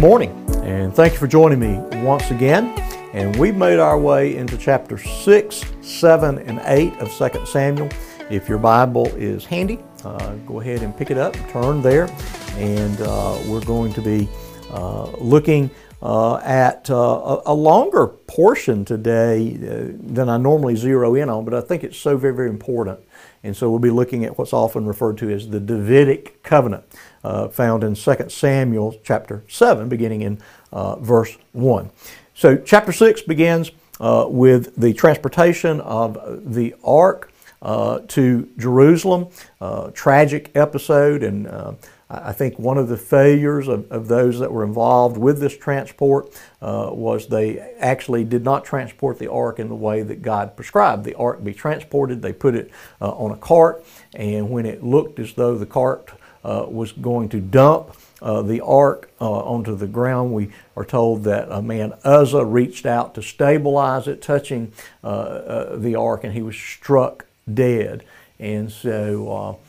Good morning, and thank you for joining me once again. And we've made our way into chapter 6, 7, and 8 of 2 Samuel. If your Bible is handy, uh, go ahead and pick it up, turn there, and uh, we're going to be looking uh, at uh, a, longer portion today uh, than I normally zero in on, but I think it's so very, very important. And so we'll be looking at what's often referred to as the Davidic covenant, uh, found in 2 Samuel chapter 7, beginning in uh, verse 1. So chapter 6 begins uh, with the transportation of the ark to Jerusalem, tragic episode and I think one of the failures of, of those that were involved with this transport uh, was they actually did not transport the ark in the way that God prescribed. The ark be transported, they put it uh, on a cart, and when it looked as though the cart uh, was going to dump uh, the ark uh, onto the ground, we are told that a man Uzzah reached out to stabilize it, touching uh, the ark, and he was struck dead. And so,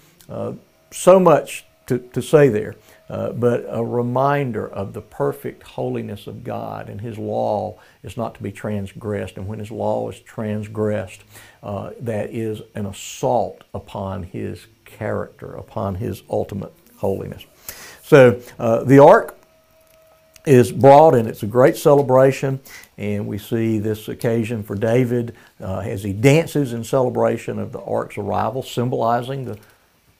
so much to, to say there, uh, but a reminder of the perfect holiness of God and His law is not to be transgressed. And when His law is transgressed, uh, that is an assault upon His character, upon His ultimate holiness. So uh, the ark is brought and it's a great celebration and we see this occasion for david uh, as he dances in celebration of the ark's arrival symbolizing the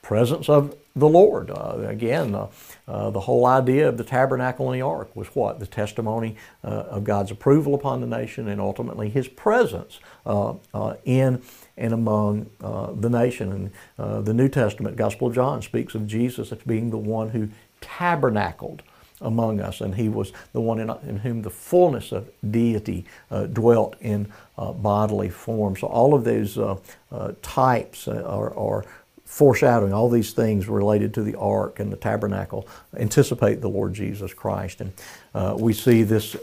presence of the Lord. Uh, again, uh, uh, the whole idea of the tabernacle and the ark was what? The testimony uh, of God's approval upon the nation and ultimately His presence uh, uh, in and among the nation. And the New Testament, Gospel of John, speaks of Jesus as being the one who tabernacled among us, and he was the one in, in whom the fullness of deity dwelt in bodily form. So all of those types are, are foreshadowing all these things related to the ark and the tabernacle anticipate the Lord Jesus Christ. And uh, we see this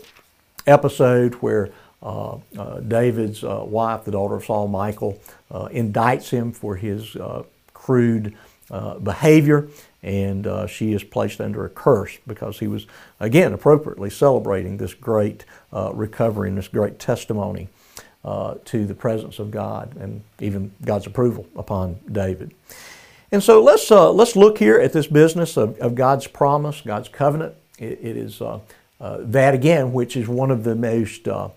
episode where uh, uh, David's uh, wife, the daughter of Saul, Michal, uh, indicts him for his uh, crude behavior, and she is placed under a curse because he was, again, appropriately celebrating this great recovery and this great testimony uh, to the presence of God and even God's approval upon David. And so let's, uh, let's look here at this business of, of God's promise, God's covenant. it, it is uh, uh that again, which is one of the most uh,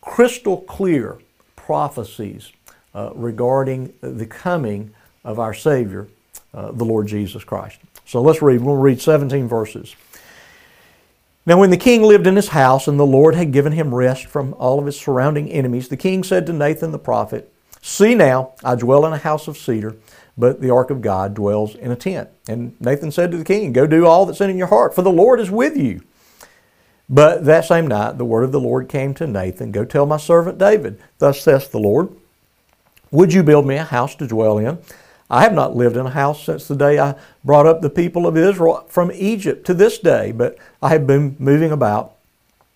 crystal clear prophecies uh, regarding the coming of our Savior, the Lord Jesus Christ. So let's read. We'll read 17 verses. Now, when the king lived in his house and the Lord had given him rest from all of his surrounding enemies, the king said to Nathan the prophet, See now, I dwell in a house of cedar, but the ark of God dwells in a tent. And Nathan said to the king, Go do all that's in your heart, for the Lord is with you. But that same night, the word of the Lord came to Nathan Go tell my servant David, Thus saith the Lord, Would you build me a house to dwell in? I have not lived in a house since the day I brought up the people of Israel from Egypt to this day, but I have been moving about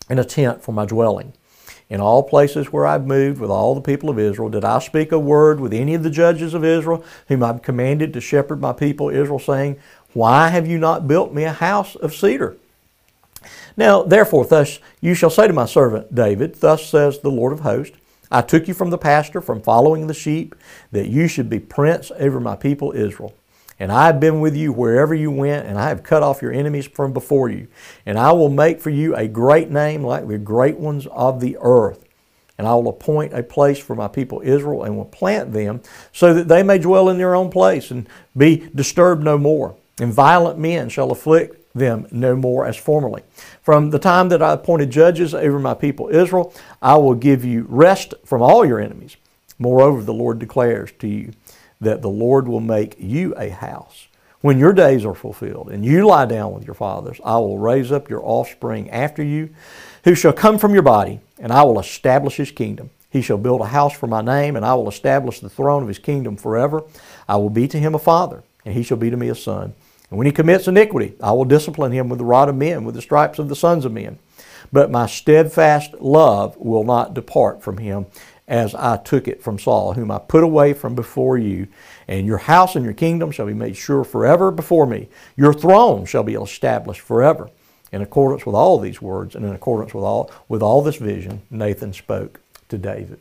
in a tent for my dwelling. In all places where I've moved with all the people of Israel, did I speak a word with any of the judges of Israel, whom I've commanded to shepherd my people Israel, saying, Why have you not built me a house of cedar? Now, therefore, thus you shall say to my servant David, Thus says the Lord of hosts, I took you from the pasture, from following the sheep, that you should be prince over my people Israel. And I have been with you wherever you went, and I have cut off your enemies from before you. And I will make for you a great name like the great ones of the earth. And I will appoint a place for my people Israel and will plant them so that they may dwell in their own place and be disturbed no more. And violent men shall afflict them no more as formerly. From the time that I appointed judges over my people Israel, I will give you rest from all your enemies. Moreover, the Lord declares to you that the Lord will make you a house. When your days are fulfilled and you lie down with your fathers, I will raise up your offspring after you, who shall come from your body, and I will establish his kingdom. He shall build a house for my name, and I will establish the throne of his kingdom forever. I will be to him a father, and he shall be to me a son. And when he commits iniquity, I will discipline him with the rod of men, with the stripes of the sons of men. But my steadfast love will not depart from him, as I took it from Saul, whom I put away from before you. And your house and your kingdom shall be made sure forever before me. Your throne shall be established forever. in accordance with all these words and in accordance with all, with all this vision, Nathan spoke to David.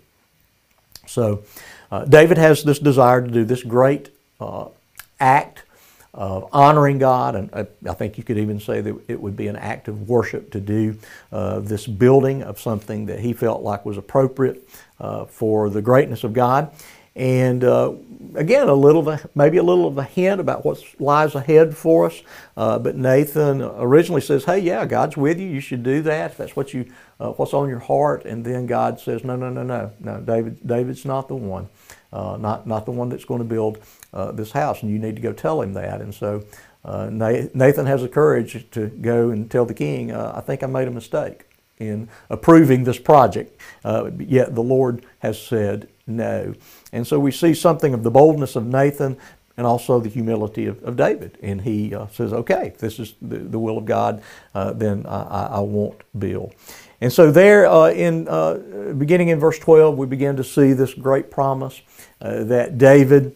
So uh, David has this desire to do this great uh, act of honoring God, and I, I, think you could even say that it would be an act of worship to do uh, this building of something that he felt like was appropriate uh, for the greatness of God. And uh, again, a little, maybe a little of a hint about what lies ahead for us. Uh, but Nathan originally says, "Hey, yeah, God's with you. You should do that. If that's what you, uh, what's on your heart." And then God says, "No, no, no, no, no. David, David's not the one. Uh, not not the one that's going to build uh, this house. And you need to go tell him that." And so uh, Nathan has the courage to go and tell the king, "I think I made a mistake." In approving this project. Uh, yet the Lord has said no. And so we see something of the boldness of Nathan and also the humility of, of David. And he uh, says, okay, if this is the, the will of God, uh, then I, I, won't build. And so there, uh, in uh, beginning in verse 12, we begin to see this great promise uh, that David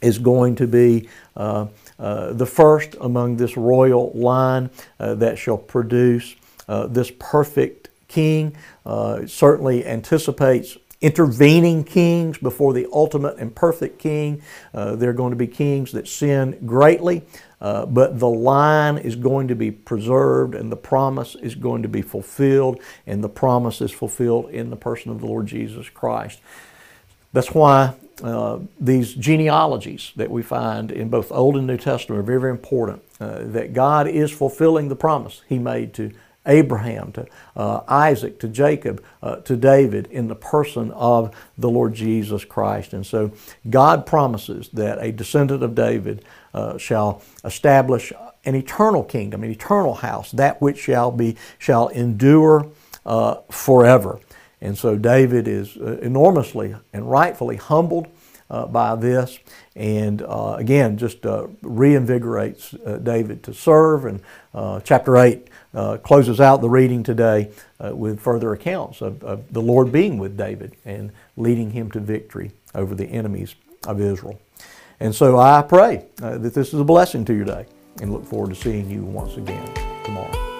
is going to be the first among this royal line that shall produce this perfect king. certainly anticipates intervening kings before the ultimate and perfect king. Uh, they're going to be kings that sin greatly, uh, but the line is going to be preserved and the promise is going to be fulfilled, and the promise is fulfilled in the person of the Lord Jesus Christ. That's why uh, these genealogies that we find in both Old and New Testament are very, very important. Uh, that God is fulfilling the promise He made to Abraham, to uh, Isaac, to Jacob, uh, to David in the person of the Lord Jesus Christ. And so God promises that a descendant of David uh, shall establish an eternal kingdom, an eternal house, that which shall be shall endure uh, forever. And so David is uh, enormously and rightfully humbled by this, and again just reinvigorates David to serve. And chapter eight uh, closes out the reading today uh, with further accounts of, of, the Lord being with David and leading him to victory over the enemies of Israel. And so I pray uh, that this is a blessing to your day and look forward to seeing you once again tomorrow.